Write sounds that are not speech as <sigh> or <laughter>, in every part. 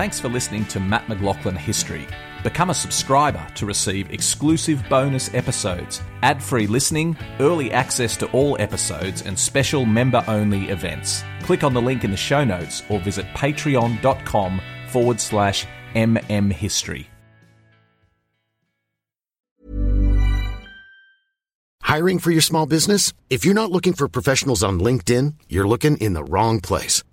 Thanks for listening to Matt McLachlan History. Become a subscriber to receive exclusive bonus episodes, ad free listening, early access to all episodes, and special member only events. Click on the link in the show notes or visit patreon.com forward slash mmhistory. Hiring for your small business? If you're not looking for professionals on LinkedIn, you're looking in the wrong place.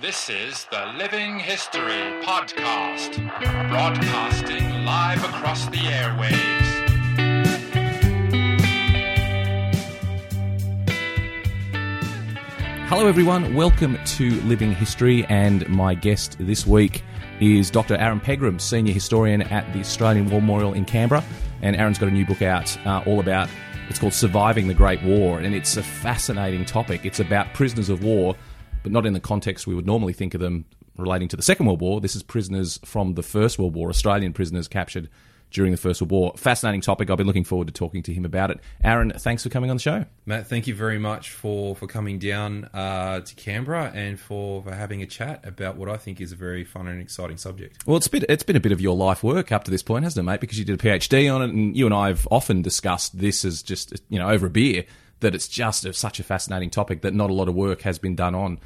This is the Living History Podcast, broadcasting live across the airwaves. Hello, everyone. Welcome to Living History, and my guest this week is Dr. Aaron Pegram, Senior Historian at the Australian War Memorial in Canberra. And Aaron's got a new book out uh, all about it's called Surviving the Great War, and it's a fascinating topic. It's about prisoners of war but not in the context we would normally think of them relating to the Second World War. This is prisoners from the First World War, Australian prisoners captured during the First World War. Fascinating topic. I've been looking forward to talking to him about it. Aaron, thanks for coming on the show. Matt, thank you very much for, for coming down uh, to Canberra and for, for having a chat about what I think is a very fun and exciting subject. Well, it's been, it's been a bit of your life work up to this point, hasn't it, mate? Because you did a PhD on it, and you and I have often discussed this as just, you know, over a beer, that it's just a, such a fascinating topic that not a lot of work has been done on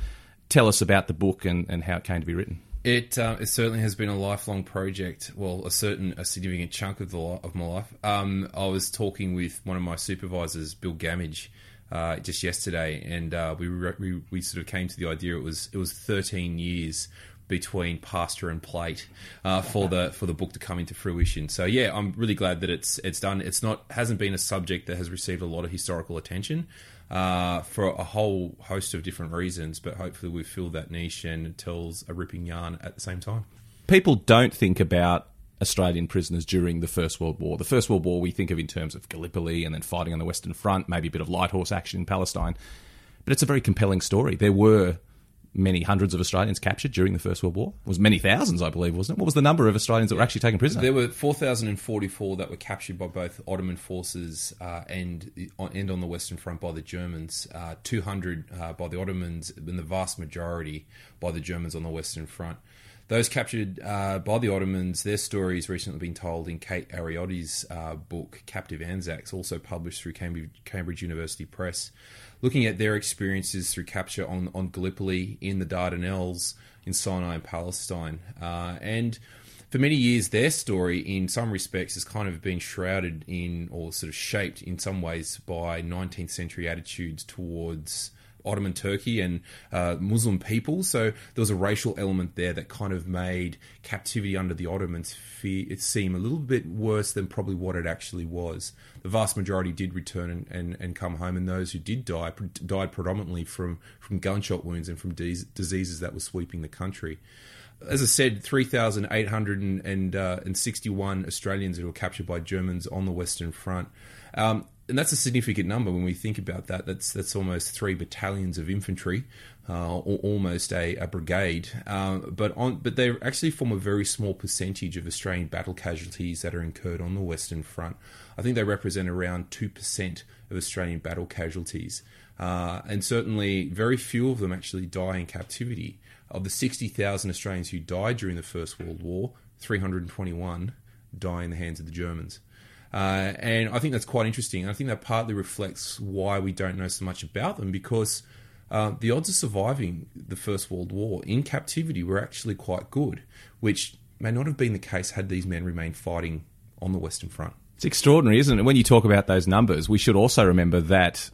tell us about the book and, and how it came to be written. It uh, it certainly has been a lifelong project. Well, a certain a significant chunk of the of my life. Um, I was talking with one of my supervisors, Bill Gammage, uh, just yesterday, and uh, we, we we sort of came to the idea it was it was 13 years between pasture and plate uh, for the for the book to come into fruition. So yeah, I'm really glad that it's it's done. It's not hasn't been a subject that has received a lot of historical attention uh, for a whole host of different reasons, but hopefully we've filled that niche and tells a ripping yarn at the same time. People don't think about Australian prisoners during the First World War. The First World War we think of in terms of Gallipoli and then fighting on the Western Front, maybe a bit of light horse action in Palestine. But it's a very compelling story. There were many hundreds of Australians captured during the First World War. It was many thousands, I believe, wasn't it? What was the number of Australians that were actually taken prisoner? There were 4,044 that were captured by both Ottoman forces uh, and, and on the Western Front by the Germans, uh, 200 uh, by the Ottomans, and the vast majority by the Germans on the Western Front. Those captured uh, by the Ottomans, their stories recently been told in Kate Ariotti's uh, book, Captive Anzacs, also published through Cambridge, Cambridge University Press looking at their experiences through capture on, on Gallipoli, in the Dardanelles, in Sinai and Palestine. Uh, and for many years, their story, in some respects, has kind of been shrouded in, or sort of shaped in some ways, by 19th century attitudes towards Ottoman Turkey and uh, Muslim people. So there was a racial element there that kind of made captivity under the Ottomans it seem a little bit worse than probably what it actually was. The vast majority did return and, and, and come home, and those who did die died predominantly from, from gunshot wounds and from de- diseases that were sweeping the country as I said, 3,861 uh, Australians that were captured by Germans on the Western Front. Um, and that's a significant number when we think about that. That's that's almost three battalions of infantry, uh, or almost a, a brigade. Uh, but on but they actually form a very small percentage of Australian battle casualties that are incurred on the Western Front. I think they represent around two percent of Australian battle casualties, uh, and certainly very few of them actually die in captivity. Of the sixty thousand Australians who died during the First World War, three hundred and twenty-one die in the hands of the Germans. Uh, and I think that's quite interesting. I think that partly reflects why we don't know so much about them because uh, the odds of surviving the First World War in captivity were actually quite good, which may not have been the case had these men remained fighting on the Western Front. It's extraordinary, isn't it? When you talk about those numbers, we should also remember that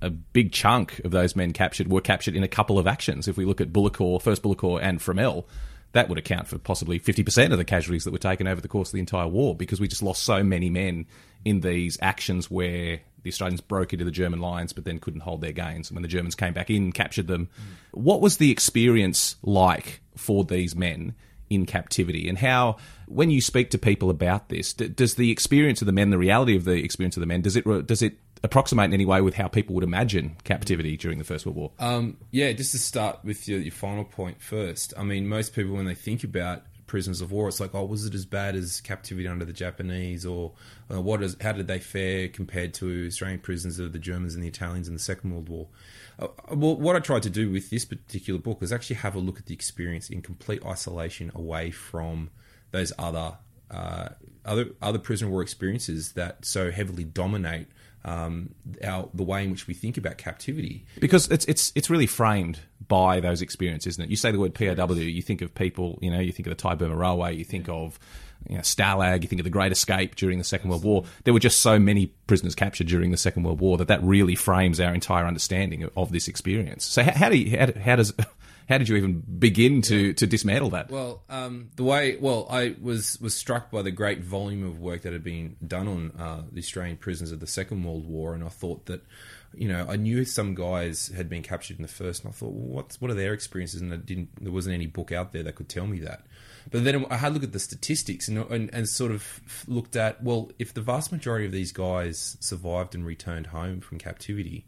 a big chunk of those men captured were captured in a couple of actions. If we look at Bullecourt, first Bullecourt and Fromelles, that would account for possibly 50% of the casualties that were taken over the course of the entire war because we just lost so many men in these actions where the Australians broke into the German lines but then couldn't hold their gains. And when the Germans came back in, captured them. Mm. What was the experience like for these men in captivity and how, when you speak to people about this, d- does the experience of the men, the reality of the experience of the men, does it does it approximate in any way with how people would imagine captivity during the First World War? Um, yeah, just to start with your, your final point first. I mean, most people when they think about prisoners of war. It's like, oh, was it as bad as captivity under the Japanese, or uh, what is? How did they fare compared to Australian prisoners of the Germans and the Italians in the Second World War? Uh, well, what I tried to do with this particular book is actually have a look at the experience in complete isolation, away from those other uh, other other prisoner of war experiences that so heavily dominate um, our the way in which we think about captivity. Because it's it's it's really framed by those experiences, isn't it? You say the word POW, you think of people, you know, you think of the Thai Burma Railway, you think of you know, Stalag, you think of the Great Escape during the Second World War. There were just so many prisoners captured during the Second World War that that really frames our entire understanding of, of this experience. So how, how do you, how, how does how did you even begin to, yeah. to dismantle that? Well, um, the way well, I was was struck by the great volume of work that had been done on uh, the Australian prisoners of the Second World War, and I thought that you know I knew some guys had been captured in the first, and I thought, well, what's what are their experiences? And it didn't there wasn't any book out there that could tell me that. But then I had a look at the statistics and, and, and sort of looked at well, if the vast majority of these guys survived and returned home from captivity,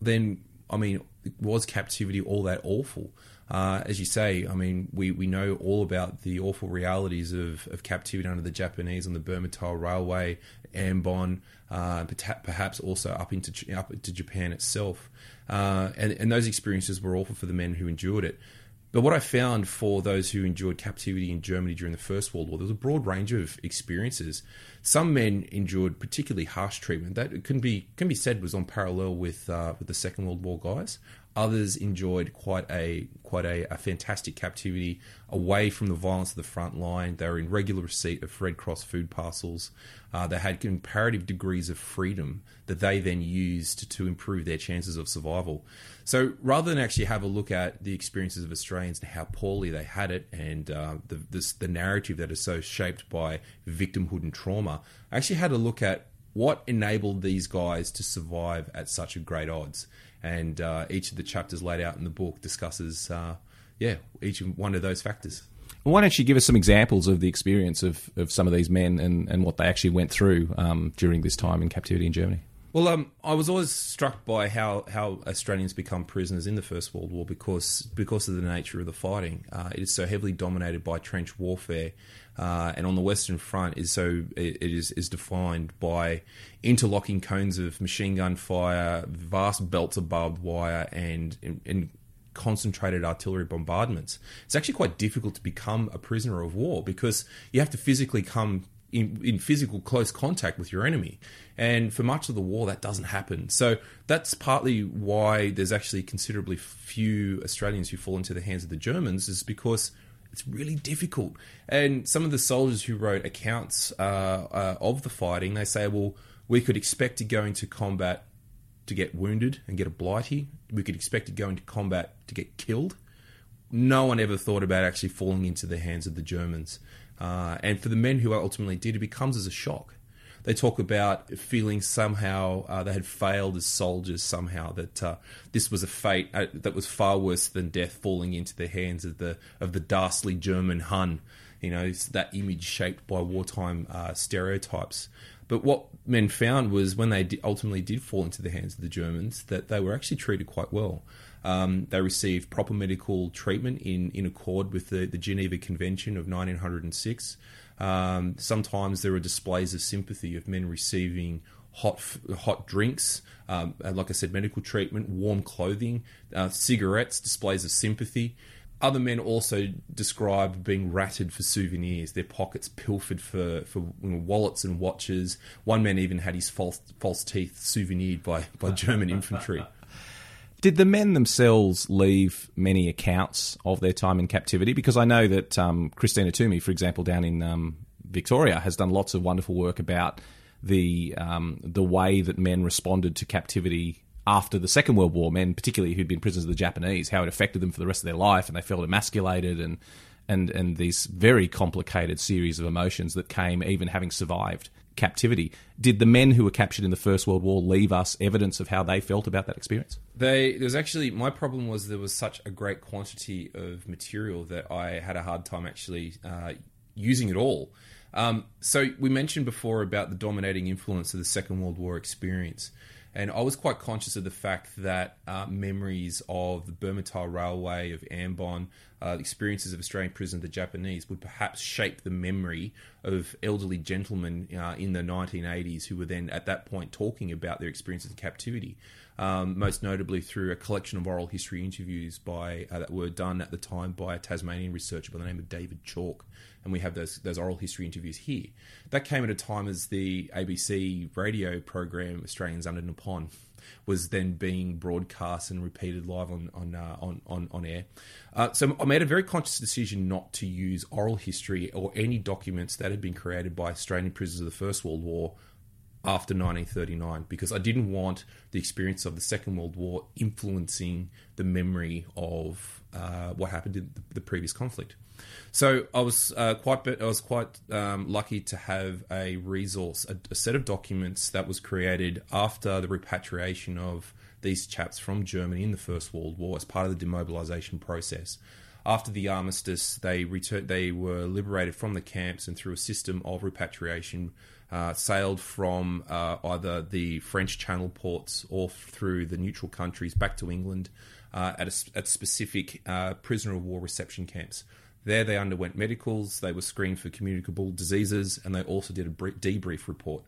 then I mean, was captivity all that awful? Uh, as you say, I mean, we, we know all about the awful realities of, of captivity under the Japanese on the Burma Thai Railway, Ambon, uh, perhaps also up into up into Japan itself, uh, and, and those experiences were awful for the men who endured it. But what I found for those who endured captivity in Germany during the First World War, there was a broad range of experiences. Some men endured particularly harsh treatment that can be can be said was on parallel with uh, with the Second World War guys. Others enjoyed quite a quite a, a, fantastic captivity away from the violence of the front line. They were in regular receipt of Red Cross food parcels. Uh, they had comparative degrees of freedom that they then used to improve their chances of survival. So rather than actually have a look at the experiences of Australians and how poorly they had it, and uh, the this, the narrative that is so shaped by victimhood and trauma, I actually had a look at what enabled these guys to survive at such a great odds and uh, each of the chapters laid out in the book discusses, uh, yeah, each one of those factors. Why don't you give us some examples of the experience of, of some of these men and, and what they actually went through um, during this time in captivity in Germany? Well, um, I was always struck by how, how Australians become prisoners in the First World War because because of the nature of the fighting. Uh, it is so heavily dominated by trench warfare, uh, and on the Western Front is so it, is is defined by interlocking cones of machine gun fire, vast belts of barbed wire, and, and, and concentrated artillery bombardments. It's actually quite difficult to become a prisoner of war because you have to physically come in, in physical close contact with your enemy. And for much of the war, that doesn't happen. So that's partly why there's actually considerably few Australians who fall into the hands of the Germans, is because it's really difficult. And some of the soldiers who wrote accounts uh, uh, of the fighting, they say, well, we could expect to go into combat to get wounded and get a blighty. We could expect to go into combat to get killed. No one ever thought about actually falling into the hands of the Germans. Uh, and for the men who ultimately did, it becomes as a shock. They talk about feeling somehow uh, they had failed as soldiers, somehow that uh, this was a fate uh, that was far worse than death falling into the hands of the of the dastardly German Hun. You know, that image shaped by wartime uh, stereotypes. But what men found was when they ultimately did fall into the hands of the Germans, that they were actually treated quite well. Um, they received proper medical treatment in, in accord with the, the Geneva Convention of 1906. Um, sometimes there are displays of sympathy of men receiving hot hot drinks, um, like I said, medical treatment, warm clothing, uh, cigarettes, displays of sympathy. Other men also describe being ratted for souvenirs, their pockets pilfered for, for you know, wallets and watches. One man even had his false, false teeth souvenired by, by German infantry. <laughs> Did the men themselves leave many accounts of their time in captivity? Because I know that um, Christina Twomey, for example, down in um, Victoria, has done lots of wonderful work about the um, the way that men responded to captivity after the Second World War. Men, particularly who'd been prisoners of the Japanese, how it affected them for the rest of their life, and they felt emasculated and and and these very complicated series of emotions that came even having survived captivity. Did the men who were captured in the First World War leave us evidence of how they felt about that experience? They there was actually my problem was there was such a great quantity of material that I had a hard time actually uh, using it all. Um, so we mentioned before about the dominating influence of the Second World War experience. And I was quite conscious of the fact that uh, memories of the Burma-Thai Railway, of Ambon, uh, experiences of Australian prisoners, the Japanese, would perhaps shape the memory of elderly gentlemen uh, in the 1980s who were then at that point talking about their experiences of captivity. Um, most notably through a collection of oral history interviews by uh, that were done at the time by a Tasmanian researcher by the name of David Chalk, and we have those those oral history interviews here. That came at a time as the ABC radio program Australians Under Nippon was then being broadcast and repeated live on on uh, on, on, on air. Uh, so I made a very conscious decision not to use oral history or any documents that had been created by Australian prisoners of the First World War after 1939 because I didn't want the experience of the Second World War influencing the memory of uh, what happened in the, the, previous conflict. So I was uh, quite I was quite um, lucky to have a resource, a, a, set of documents that was created after the repatriation of these chaps from Germany in the First World War as part of the demobilisation process. After the armistice, they returned. They were liberated from the camps and through a system of repatriation uh, sailed from uh, either the French Channel ports or through the neutral countries back to England uh, at, a, at specific uh, prisoner of war reception camps. There, they underwent medicals, they were screened for communicable diseases, and they also did a debrief report.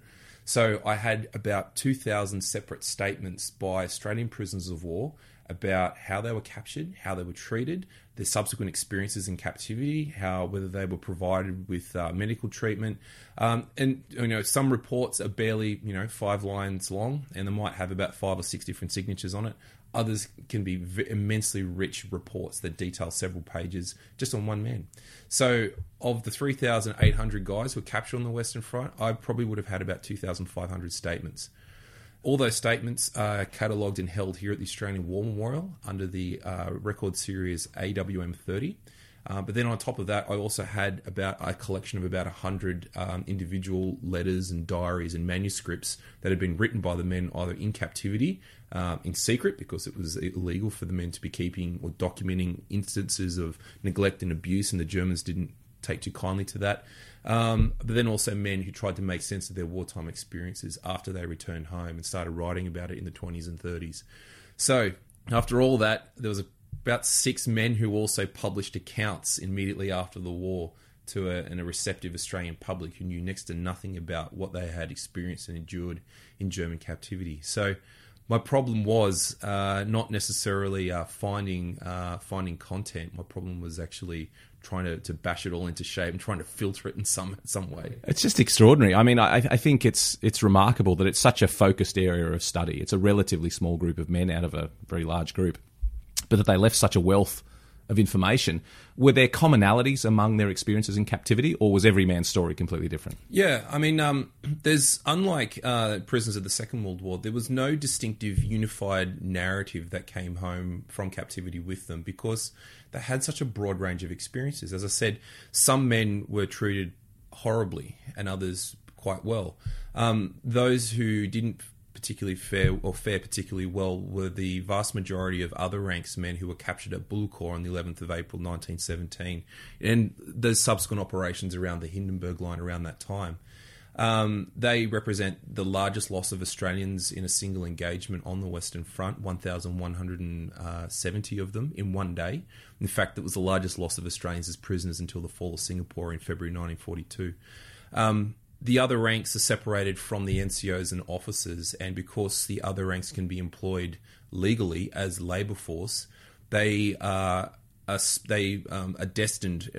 So, I had about 2,000 separate statements by Australian prisoners of war about how they were captured, how they were treated, their subsequent experiences in captivity, how whether they were provided with uh, medical treatment, um, and you know some reports are barely you know five lines long, and they might have about five or six different signatures on it. Others can be v- immensely rich reports that detail several pages just on one man. So, of the 3,800 guys who were captured on the Western Front, I probably would have had about 2,500 statements. All those statements are catalogued and held here at the Australian War Memorial under the uh, record series AWM 30. Uh, but then on top of that, I also had about a collection of about 100 um, individual letters and diaries and manuscripts that had been written by the men either in captivity, uh, in secret, because it was illegal for the men to be keeping or documenting instances of neglect and abuse, and the Germans didn't take too kindly to that. Um, but then also men who tried to make sense of their wartime experiences after they returned home and started writing about it in the 20s and 30s. So, after all that, there was about six men who also published accounts immediately after the war to a, a receptive Australian public who knew next to nothing about what they had experienced and endured in German captivity. So, my problem was uh, not necessarily uh, finding uh, finding content. My problem was actually trying to, to bash it all into shape and trying to filter it in some some way. It's just extraordinary. I mean, I, I think it's it's remarkable that it's such a focused area of study. It's a relatively small group of men out of a very large group, but that they left such a wealth of information. Were there commonalities among their experiences in captivity, or was every man's story completely different? Yeah, I mean, um, <clears throat> there's unlike uh, prisoners of the Second World War, there was no distinctive unified narrative that came home from captivity with them because they had such a broad range of experiences. As I said, some men were treated horribly, and others quite well. Um, those who didn't particularly fair or fare particularly well were the vast majority of other ranks men who were captured at Bullecourt on the 11th of April 1917 and the subsequent operations around the Hindenburg line around that time. Um, they represent the largest loss of Australians in a single engagement on the Western Front, 1,170 of them in one day. In fact, it was the largest loss of Australians as prisoners until the fall of Singapore in February 1942. Um, the other ranks are separated from the NCOs and officers, and because the other ranks can be employed legally as labour force, they are, are they um, are destined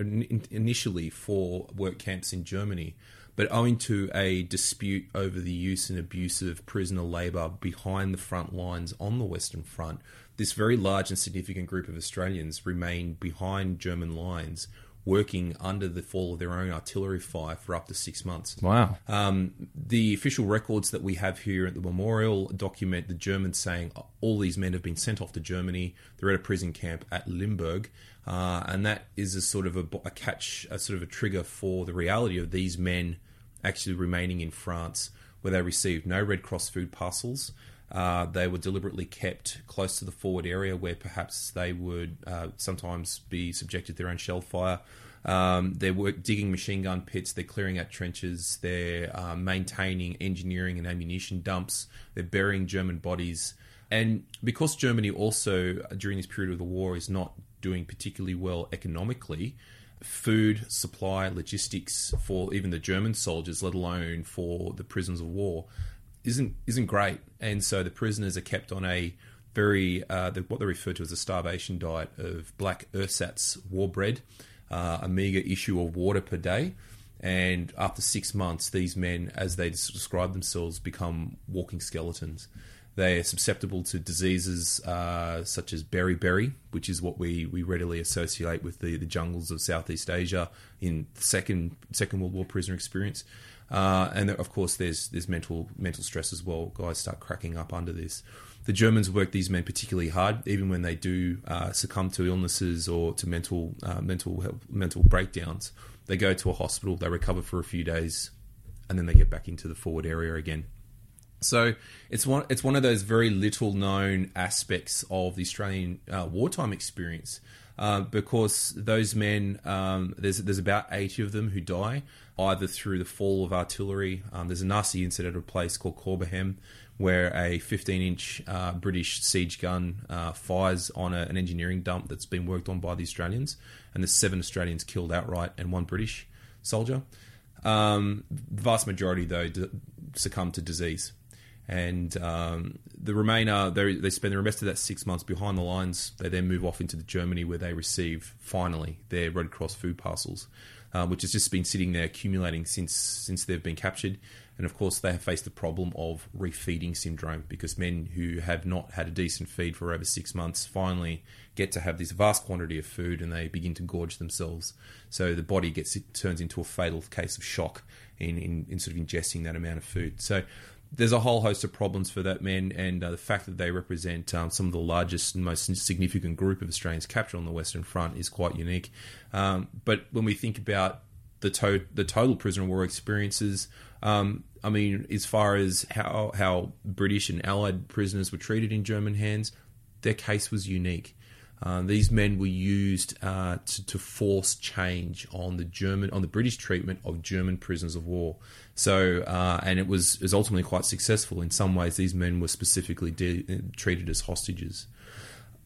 initially for work camps in Germany. But owing to a dispute over the use and abuse of prisoner labour behind the front lines on the Western Front, this very large and significant group of Australians remained behind German lines working under the fall of their own artillery fire for up to six months. Wow. Um, the official records that we have here at the memorial document the Germans saying all these men have been sent off to Germany. They're at a prison camp at Limburg. Uh, and that is a sort of a, a, catch, a sort of a trigger for the reality of these men actually remaining in France, where they received no Red Cross food parcels. Uh, they were deliberately kept close to the forward area where perhaps they would uh, sometimes be subjected to their own shell fire. Um, they're work, digging machine gun pits, they're clearing out trenches, they're uh, maintaining engineering and ammunition dumps, they're burying German bodies. And because Germany also, during this period of the war, is not doing particularly well economically, food supply, logistics for even the German soldiers, let alone for the prisoners of war, isn't isn't great. And so the prisoners are kept on a very uh, the, what they refer to as a starvation diet of black ersatz war bread, uh, a meager issue of water per day. And after six months, these men, as they describe themselves, become walking skeletons. They are susceptible to diseases uh, such as beriberi, which is what we, we readily associate with the, the jungles of Southeast Asia in the second Second World War prisoner experience. Uh, and of course, there's there's mental mental stress as well. Guys start cracking up under this. The Germans work these men particularly hard, even when they do uh, succumb to illnesses or to mental uh, mental health, mental breakdowns. They go to a hospital, they recover for a few days, and then they get back into the forward area again. So it's one it's one of those very little known aspects of the Australian uh, wartime experience. Uh, because those men, um, there's there's about eighty of them who die either through the fall of artillery. Um, there's a nasty incident at a place called Corbehem where a 15 inch uh, British siege gun uh, fires on a, an engineering dump that's been worked on by the Australians, and there's seven Australians killed outright and one British soldier. Um, the vast majority, though, d- succumb to disease and um, the remainder they spend the rest of that six months behind the lines. They then move off into Germany where they receive finally their Red Cross food parcels, uh, which has just been sitting there accumulating since since they've been captured. And of course, they have faced the problem of refeeding syndrome because men who have not had a decent feed for over six months finally get to have this vast quantity of food and they begin to gorge themselves. So the body gets turns into a fatal case of shock in, in, in sort of ingesting that amount of food. So there's a whole host of problems for that men, and uh, the fact that they represent um, some of the largest and most significant group of Australians captured on the Western Front is quite unique. Um, but when we think about the to- the total prisoner of war experiences, um, I mean, as far as how how British and Allied prisoners were treated in German hands, their case was unique. Uh, these men were used uh, to, to, force change on the German, on the British treatment of German prisoners of war. So, uh, and it was, was ultimately quite successful. In some ways, these men were specifically de- treated as hostages.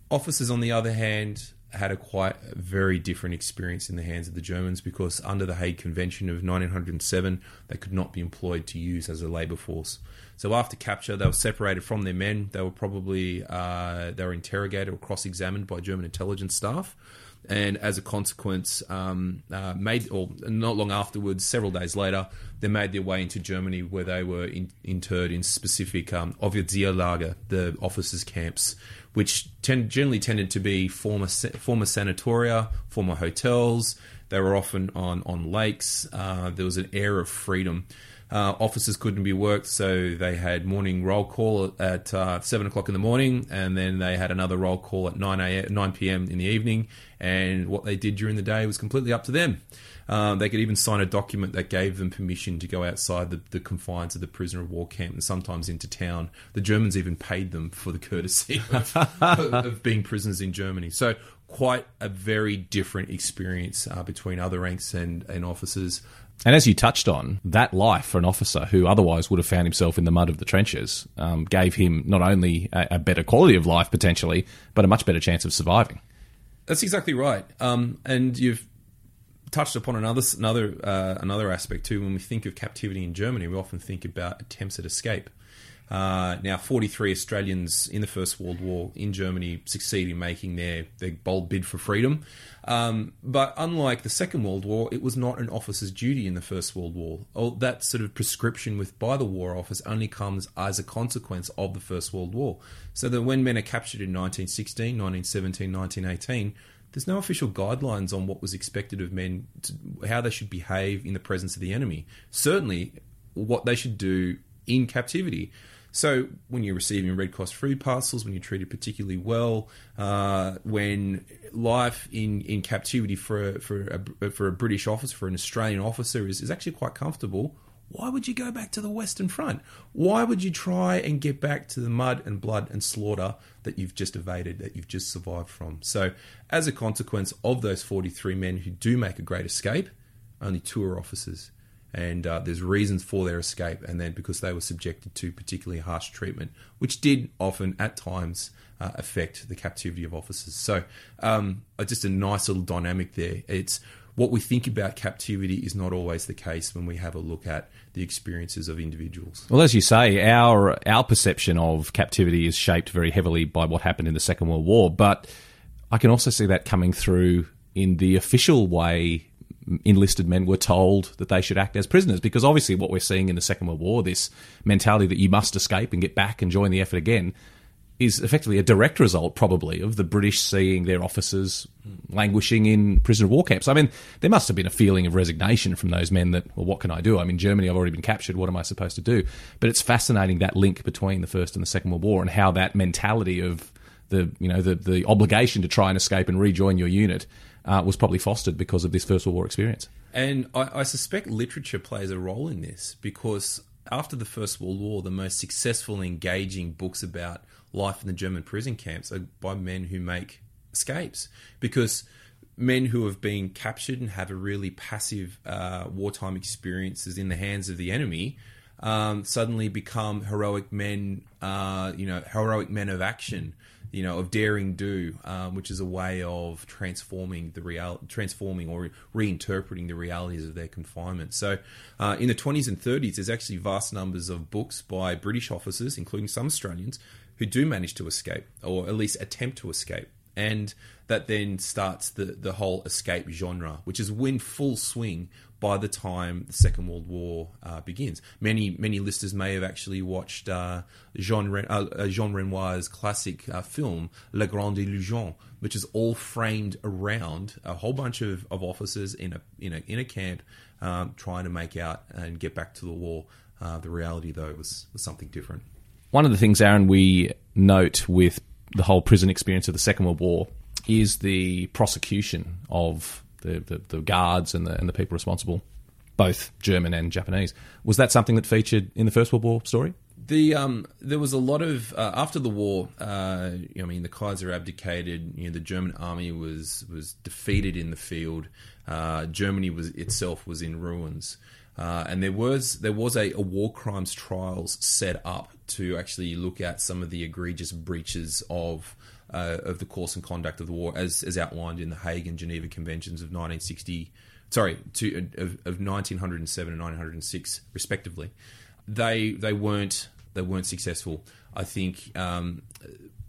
Officers, on the other hand, had a quite very different experience in the hands of the Germans because under the Hague Convention of 1907, they could not be employed to use as a labour force. So after capture, they were separated from their men. They were probably uh, they were interrogated or cross-examined by German intelligence staff, and as a consequence, um, uh, made or not long afterwards, several days later, they made their way into Germany, where they were in, interred in specific um, Offizierlager, the officers' camps, which tend, generally tended to be former former sanatoria, former hotels. They were often on on lakes. Uh, there was an air of freedom. Uh, officers couldn't be worked, so they had morning roll call at uh, seven o'clock in the morning, and then they had another roll call at nine a nine p.m. in the evening. And what they did during the day was completely up to them. Um, they could even sign a document that gave them permission to go outside the, the, confines of the prisoner of war camp and sometimes into town. The Germans even paid them for the courtesy <laughs> of, of being prisoners in Germany. So quite a very different experience uh, between other ranks and, and officers. And as you touched on, that life for an officer who otherwise would have found himself in the mud of the trenches um, gave him not only a, a, better quality of life potentially, but a much better chance of surviving. That's exactly right. Um, and you've touched upon another another uh, another aspect too. When we think of captivity in Germany, we often think about attempts at escape. Uh, now, 43 Australians in the First World War in Germany succeed in making their, their bold bid for freedom. Um, but unlike the Second World War, it was not an officer's duty in the First World War. That sort of prescription with by the War Office only comes as a consequence of the First World War. So that when men are captured in 1916, 1917, 1918, there's no official guidelines on what was expected of men, to, how they should behave in the presence of the enemy. Certainly, what they should do in captivity. So when you're receiving Red Cross food parcels, when you're treated particularly well, uh, when life in, in captivity for a, for a, for a British officer, for an Australian officer, is, is actually quite comfortable. why would you go back to the Western Front? Why would you try and get back to the mud and blood and slaughter that you've just evaded, that you've just survived from? So, as a consequence of those 43 men who do make a great escape, only two are officers. And uh, there's reasons for their escape, and then because they were subjected to particularly harsh treatment, which did often, at times, uh, affect the captivity of officers. So, um, just a nice little dynamic there. It's what we think about captivity is not always the case when we have a look at the experiences of individuals. Well, as you say, our our perception of captivity is shaped very heavily by what happened in the Second World War, but I can also see that coming through in the official way enlisted men were told that they should act as prisoners because obviously what we're seeing in the Second World War, this mentality that you must escape and get back and join the effort again, is effectively a direct result, probably, of the British seeing their officers languishing in prisoner of war camps. I mean, there must have been a feeling of resignation from those men that, well, what can I do? I'm in Germany, I've already been captured, what am I supposed to do? But it's fascinating that link between the First and the Second World War and how that mentality of the, you know, the, the obligation to try and escape and rejoin your unit uh, was probably fostered because of this First World War experience. And I, I suspect literature plays a role in this because after the First World War, the most successful, engaging books about life in the German prison camps are by men who make escapes. Because men who have been captured and have a really passive uh, wartime experiences in the hands of the enemy um, suddenly become heroic men, uh, you know, heroic men of action you know, of daring do, um, which is a way of transforming the real, transforming or reinterpreting the realities of their confinement. So, uh, in the 20s and 30s, there's actually vast numbers of books by British officers, including some Australians, who do manage to escape or at least attempt to escape. And that then starts the, the whole escape genre, which is in full swing by the time the Second World War uh, begins. Many many listeners may have actually watched uh, Jean, Ren- uh, uh Jean Renoir's classic uh, film La Grande Illusion, which is all framed around a whole bunch of, of officers in a in a in a camp um, trying to make out and get back to the war. Uh, the reality, though, was, was something different. One of the things, Aaron, we note with the whole prison experience of the Second World War is the prosecution of the, the, the guards and the, and the people responsible, both German and Japanese. Was that something that featured in the First World War story? The um, there was a lot of uh, after the war. Uh, I mean, the Kaiser abdicated. You know, the German army was was defeated in the field. Uh, Germany was itself was in ruins, uh, and there was there was a, a, war crimes trials set up to actually look at some of the egregious breaches of uh, of the course and conduct of the war, as as outlined in the Hague and Geneva Conventions of 1960, sorry, to, of, of 1907 and 1906, respectively. They they weren't they weren't successful. I think um,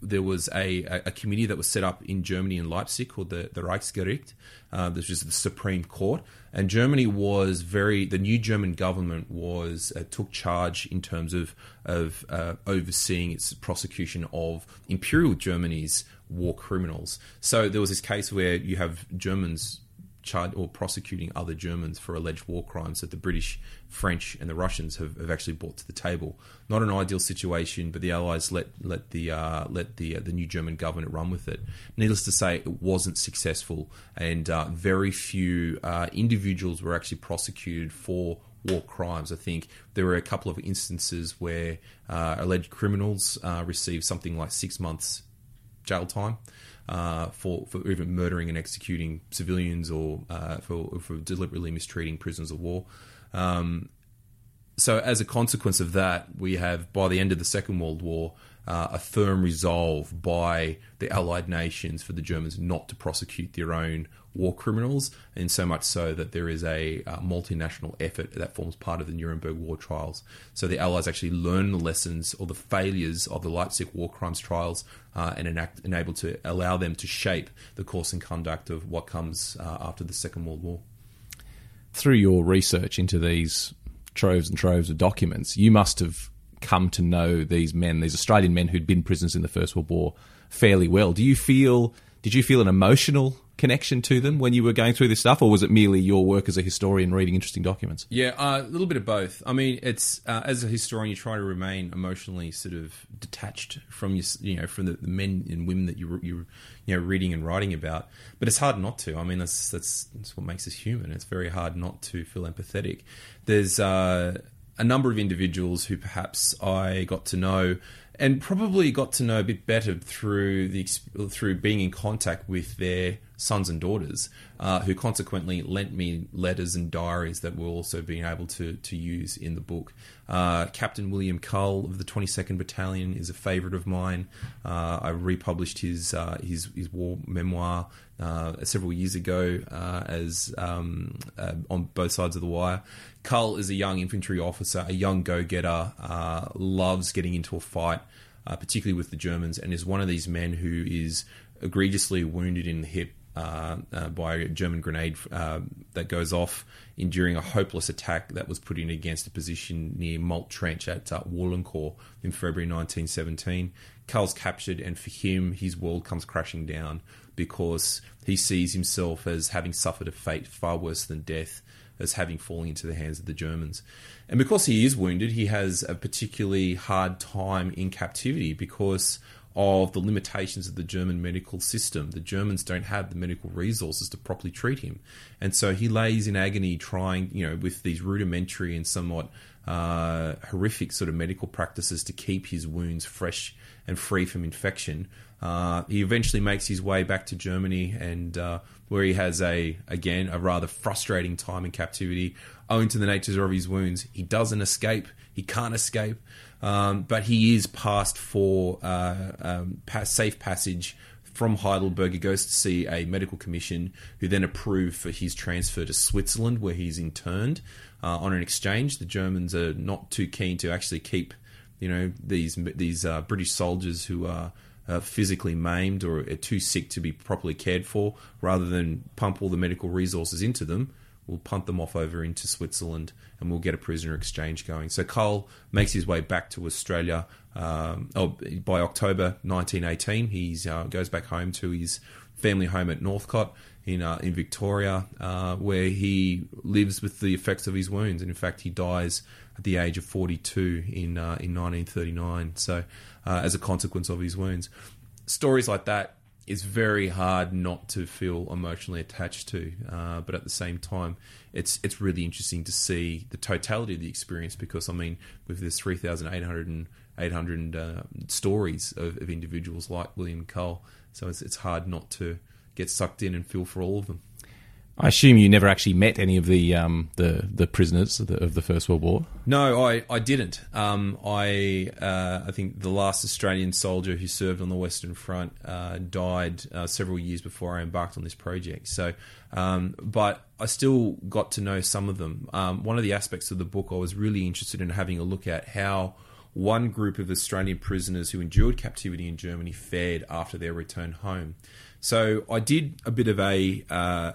there was a, a committee that was set up in Germany in Leipzig called the, the Reichsgericht, uh, this was the Supreme Court, and Germany was very the new German government was uh, took charge in terms of of uh, overseeing its prosecution of Imperial Germany's war criminals. So there was this case where you have Germans charged or prosecuting other Germans for alleged war crimes that the British, French, and the Russians have, have actually brought to the table. Not an ideal situation, but the Allies let let the uh, let the uh, the new German government run with it. Needless to say, it wasn't successful, and uh, very few uh, individuals were actually prosecuted for war crimes. I think there were a couple of instances where uh, alleged criminals uh, received something like six months jail time uh, for for even murdering and executing civilians or uh, for for deliberately mistreating prisoners of war. Um, so, as a consequence of that, we have by the end of the Second World War uh, a firm resolve by the Allied nations for the Germans not to prosecute their own war criminals, and so much so that there is a uh, multinational effort that forms part of the Nuremberg war trials. So the Allies actually learn the lessons or the failures of the Leipzig war crimes trials uh, and enact, enable to allow them to shape the course and conduct of what comes uh, after the Second World War. Through your research into these troves and troves of documents, you must have come to know these men, these Australian men who'd been prisoners in the First World War, fairly well. Do you feel? Did you feel an emotional connection to them when you were going through this stuff, or was it merely your work as a historian reading interesting documents? Yeah, uh, a little bit of both. I mean, it's uh, as a historian, you try to remain emotionally sort of detached from your, you know, from the, the men and women that you you you know reading and writing about. But it's hard not to. I mean, that's that's, that's what makes us human. It's very hard not to feel empathetic. There's uh, a number of individuals who perhaps I got to know and probably got to know a bit better through the through being in contact with their sons and daughters, uh, who consequently lent me letters and diaries that were also being able to to use in the book. Uh, Captain William Cull of the 22nd Battalion is a favourite of mine. Uh, I republished his uh, his his war memoir uh, several years ago uh, as um, on both sides of the wire. Cull is a young infantry officer, a young go-getter, loves getting into a fight. particularly with the Germans, and is one of these men who is egregiously wounded in the hip uh, uh, by a German grenade uh, that goes off in, during a hopeless attack that was put in against a position near Malt Trench at uh, in February 1917. Cull's captured, and for him, his world comes crashing down because he sees himself as having suffered a fate far worse than death, as having fallen into the hands of the Germans. And because he is wounded, he has a particularly hard time in captivity because of the limitations of the German medical system. The Germans don't have the medical resources to properly treat him. And so he lays in agony trying, you know, with these rudimentary and somewhat uh, horrific sort of medical practices to keep his wounds fresh and free from infection. Uh, he eventually makes his way back to Germany and uh, where he has a, again, a rather frustrating time in captivity owing to the nature of his wounds. He doesn't escape. He can't escape. Um, but he is passed for uh, um, safe passage from Heidelberg. He goes to see a medical commission who then approve for his transfer to Switzerland, where he's interned uh, on an exchange. The Germans are not too keen to actually keep, you know, these these uh, British soldiers who are. Uh, physically maimed or are too sick to be properly cared for, rather than pump all the medical resources into them, we'll punt them off over into Switzerland and we'll get a prisoner exchange going. So Cull makes his way back to Australia. Um, oh, by October 1918, he uh, goes back home to his family home at Northcote in uh, in Victoria, uh, where he lives with the effects of his wounds. And in fact, he dies at the age of 42 in uh, in 1939. So, uh, as a consequence of his wounds, stories like that is very hard not to feel emotionally attached to. Uh, but at the same time, it's it's really interesting to see the totality of the experience because I mean, with this 3,800 and 800 uh, stories of, of, individuals like William Cull, so it's it's hard not to get sucked in and feel for all of them. I assume you never actually met any of the um, the, the prisoners of the, of the, First World War. No, I, I didn't. Um, I uh, I think the last Australian soldier who served on the Western Front uh, died uh, several years before I embarked on this project. So, um, but I still got to know some of them. Um, one of the aspects of the book I was really interested in having a look at how one group of Australian prisoners who endured captivity in Germany fared after their return home. So I did a bit of a uh,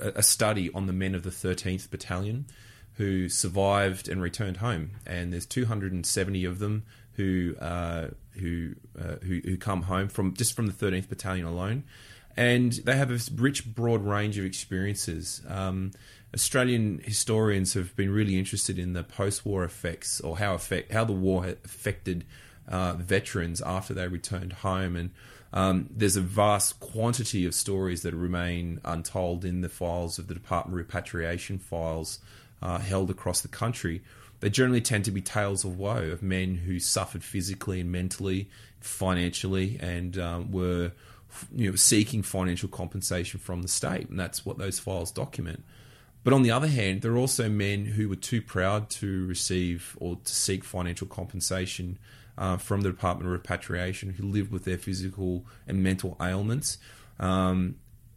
a study on the men of the 13th Battalion who survived and returned home, and there's 270 of them who uh, who, uh, who, who come home from just from the 13th Battalion alone, and they have a rich, broad range of experiences. Um, Australian historians have been really interested in the post-war effects or how effect how the war affected uh, veterans after they returned home and um, there's a vast quantity of stories that remain untold in the files of the Department of Repatriation files uh, held across the country. They generally tend to be tales of woe of men who suffered physically and mentally, financially, and um, were you know seeking financial compensation from the state, and that's what those files document. But on the other hand, there are also men who were too proud to receive or to seek financial compensation uh, from the Department of Repatriation who live with their physical and mental ailments. Um,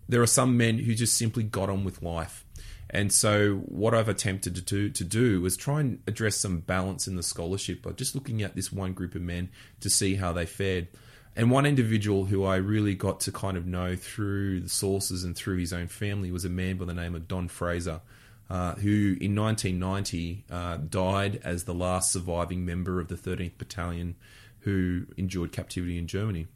there are some men who just simply got on with life. And so, what I've attempted to do, to do was try and address some balance in the scholarship by just looking at this one group of men to see how they fared. And one individual who I really got to kind of know through the sources and through his own family was a man by the name of Don Fraser. Uh, who in 1990 uh, died as the last surviving member of the 13th Battalion who endured captivity in Germany.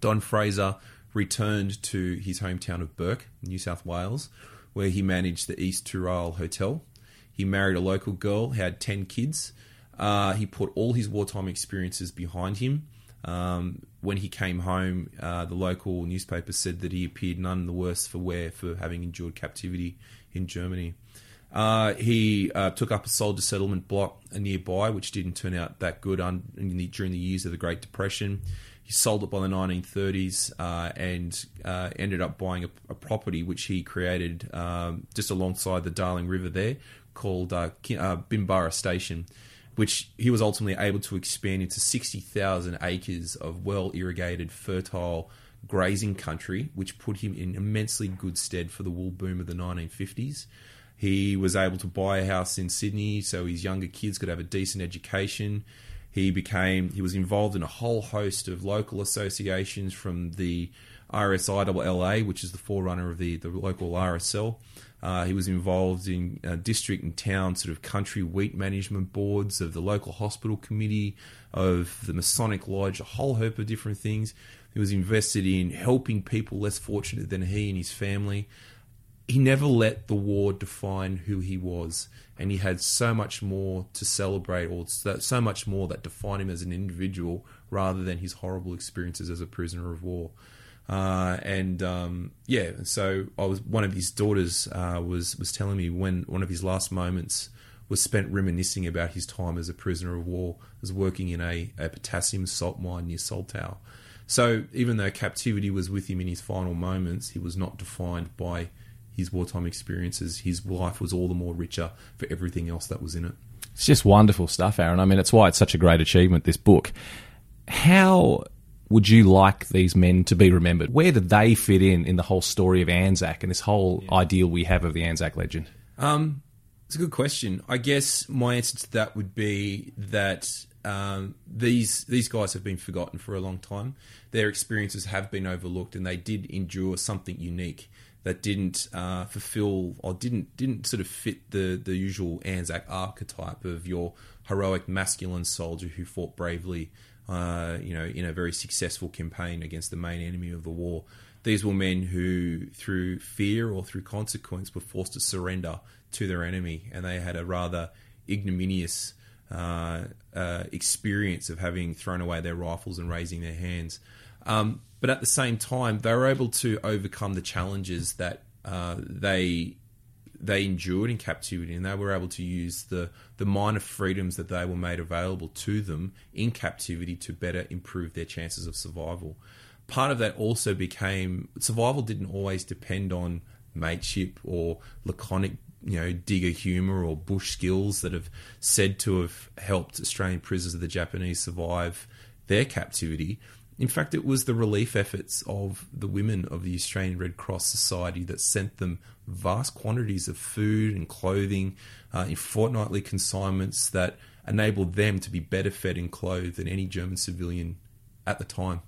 Don Fraser returned to his hometown of Bourke, New South Wales, where he managed the East Tooral Hotel. He married a local girl, had 10 kids. Uh, he put all his wartime experiences behind him. Um, when he came home, uh, the local newspaper said that he appeared none the worse for wear for having endured captivity in Germany. Uh, he uh, took up a soldier settlement block nearby, which didn't turn out that good un- the, during the years of the Great Depression. He sold it by the 1930s uh, and uh, ended up buying a, a, property which he created um, just alongside the Darling River there called uh, Bimbara Station, which he was ultimately able to expand into 60,000 acres of well irrigated, fertile grazing country, which put him in immensely good stead for the wool boom of the 1950s. He was able to buy a house in Sydney so his younger kids could have a decent education. He became he was involved in a whole host of local associations from the RSSILA, which is the forerunner of the, the local RSL. Uh, he was involved in uh, district and town sort of country wheat management boards of the local hospital committee, of the Masonic Lodge, a whole heap of different things. He was invested in helping people less fortunate than he and his family he never let the war define who he was, and he had so much more to celebrate, or so much more that defined him as an individual rather than his horrible experiences as a prisoner of war. Uh, and um, yeah, so I was one of his daughters uh, was was telling me when one of his last moments was spent reminiscing about his time as a prisoner of war, as working in a, a potassium salt mine near Soltau. So even though captivity was with him in his final moments, he was not defined by his wartime experiences, his life was all the more richer for everything else that was in it. It's just wonderful stuff, Aaron. I mean, it's why it's such a great achievement, this book. How would you like these men to be remembered? Where did they fit in in the whole story of Anzac and this whole yeah. ideal we have of the Anzac legend? Um, it's a good question. I guess my answer to that would be that um, these these guys have been forgotten for a long time. Their experiences have been overlooked, and they did endure something unique that didn't uh, fulfill or didn't didn't sort of fit the the usual Anzac archetype of your heroic masculine soldier who fought bravely, uh, you know, in a very successful campaign against the main enemy of the war. These were men who, through fear or through consequence, were forced to surrender to their enemy, and they had a rather ignominious uh, uh experience of having thrown away their rifles and raising their hands. Um, but at the same time, they were able to overcome the challenges that uh, they they endured in captivity, and they were able to use the the minor freedoms that they were made available to them in captivity to better improve their chances of survival. Part of that also became survival didn't always depend on mateship or laconic you know digger humor or bush skills that have said to have helped Australian prisoners of the Japanese survive their captivity in fact, it was the relief efforts of the women of the Australian Red Cross Society that sent them vast quantities of food and clothing uh, in fortnightly consignments that enabled them to be better fed and clothed than any German civilian at the time.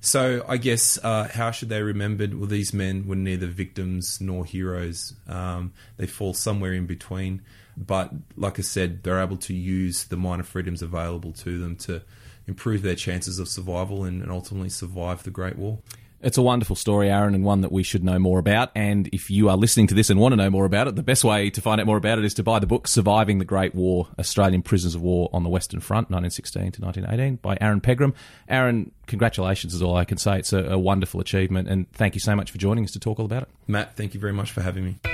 So I guess uh, how should they remembered? Well, these men were neither victims nor heroes. Um, they fall somewhere in between. But like I said, they're able to use the minor freedoms available to them to improve their chances of survival and, and ultimately survive the Great War. It's a wonderful story, Aaron, and one that we should know more about. And if you are listening to this and want to know more about it, the best way to find out more about it is to buy the book Surviving the Great War Australian Prisoners of War on the Western Front, 1916 to 1918, by Aaron Pegram. Aaron, congratulations is all I can say. It's a, a wonderful achievement, and thank you so much for joining us to talk all about it. Matt, thank you very much for having me.